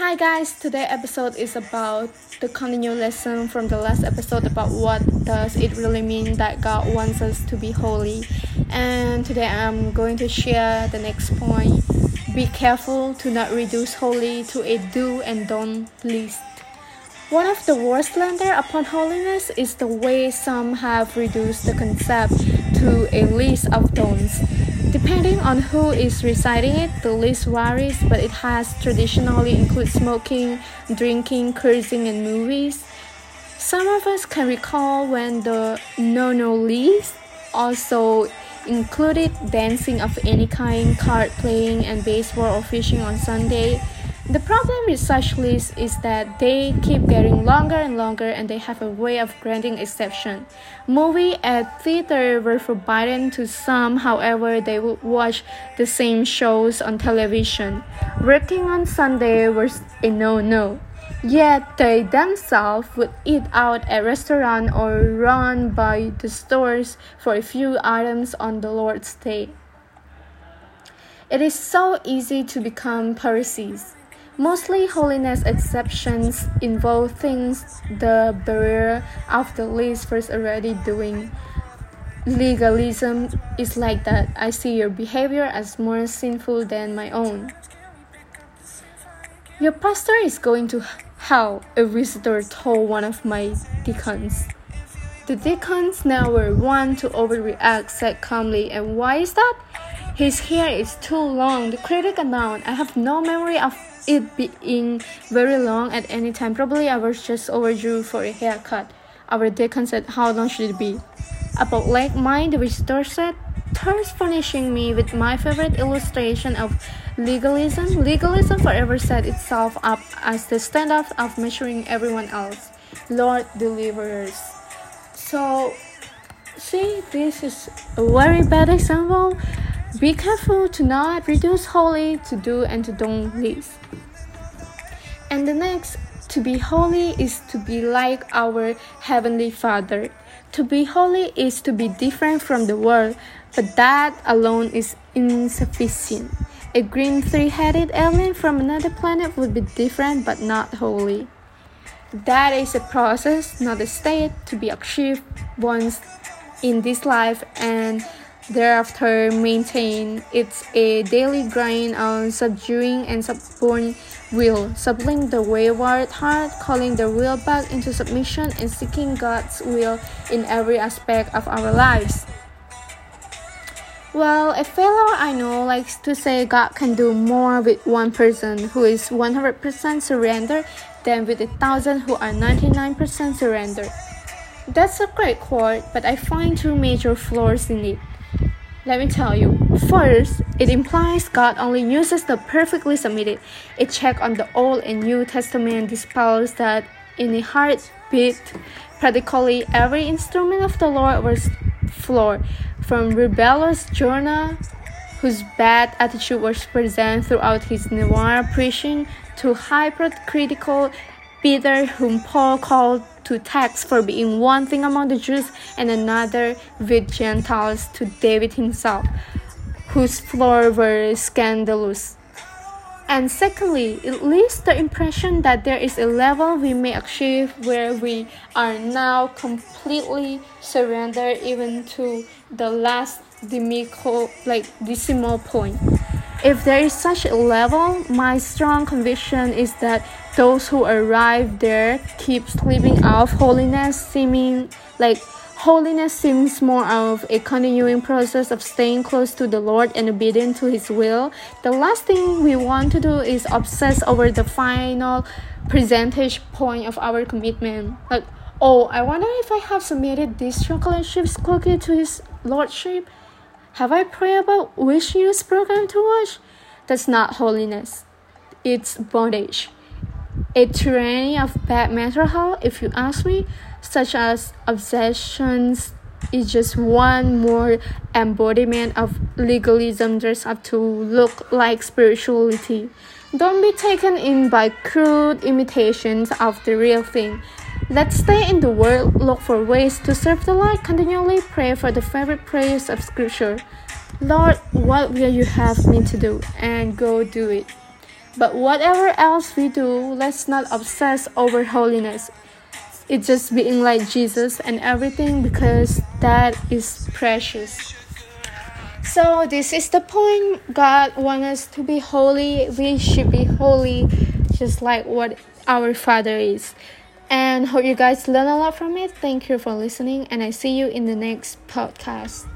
Hi guys, today episode is about the continued lesson from the last episode about what does it really mean that God wants us to be holy. And today I'm going to share the next point. Be careful to not reduce holy to a do and don't list. One of the worst slander upon holiness is the way some have reduced the concept to a list of don'ts. Depending on who is reciting it, the list varies, but it has traditionally included smoking, drinking, cursing, and movies. Some of us can recall when the no no list also included dancing of any kind, card playing, and baseball or fishing on Sunday. The problem with such lists is that they keep getting longer and longer and they have a way of granting exception. Movie at theater were forbidden to some, however, they would watch the same shows on television. Working on Sunday was a no-no. Yet they themselves would eat out at restaurant or run by the stores for a few items on the Lord's Day. It is so easy to become Pharisees. Mostly holiness exceptions involve things the barrier of the list was already doing. Legalism is like that. I see your behavior as more sinful than my own. Your pastor is going to hell, a visitor told one of my deacons. The deacons now were one to overreact, said calmly, and why is that? His hair is too long. The critic announced, I have no memory of it being very long at any time. Probably I was just overdue for a haircut. Our deacon said, How long should it be? About like mine, the visitor said, Thirst furnishing me with my favorite illustration of legalism. Legalism forever set itself up as the standard of measuring everyone else. Lord delivers. So, see, this is a very bad example. Be careful to not reduce holy to do and to don't list. And the next, to be holy is to be like our Heavenly Father. To be holy is to be different from the world, but that alone is insufficient. A green three headed alien from another planet would be different but not holy. That is a process, not a state, to be achieved once in this life and thereafter maintain it's a daily grind on subduing and subborn will, subduing the wayward heart, calling the will back into submission, and seeking God's will in every aspect of our lives. Well, a fellow I know likes to say God can do more with one person who is 100% surrendered than with a thousand who are 99% surrendered. That's a great quote, but I find two major flaws in it. Let me tell you. First, it implies God only uses the perfectly submitted. A check on the Old and New Testament dispels that in a heartbeat, practically every instrument of the Lord was flawed, from rebellious Jonah, whose bad attitude was present throughout his Nineveh preaching, to hypercritical Peter, whom Paul called to tax for being one thing among the Jews and another with Gentiles, to David himself, whose flaws were scandalous. And secondly, it leaves the impression that there is a level we may achieve where we are now completely surrendered even to the last like decimal point. If there is such a level, my strong conviction is that those who arrive there keep slipping off holiness, seeming like holiness seems more of a continuing process of staying close to the Lord and obedient to His will. The last thing we want to do is obsess over the final percentage point of our commitment. Like, oh, I wonder if I have submitted this chocolate chip cookie to His Lordship. Have I prayed about which news program to watch? That's not holiness. It's bondage. A tyranny of bad mental health, if you ask me, such as obsessions, is just one more embodiment of legalism dressed up to look like spirituality. Don't be taken in by crude imitations of the real thing. Let's stay in the world, look for ways to serve the Lord, continually pray for the favorite prayers of Scripture. Lord, what will you have me to do? And go do it. But whatever else we do, let's not obsess over holiness. It's just being like Jesus and everything because that is precious. So this is the point. God wants us to be holy. We should be holy, just like what our Father is. And hope you guys learn a lot from it. Thank you for listening, and I see you in the next podcast.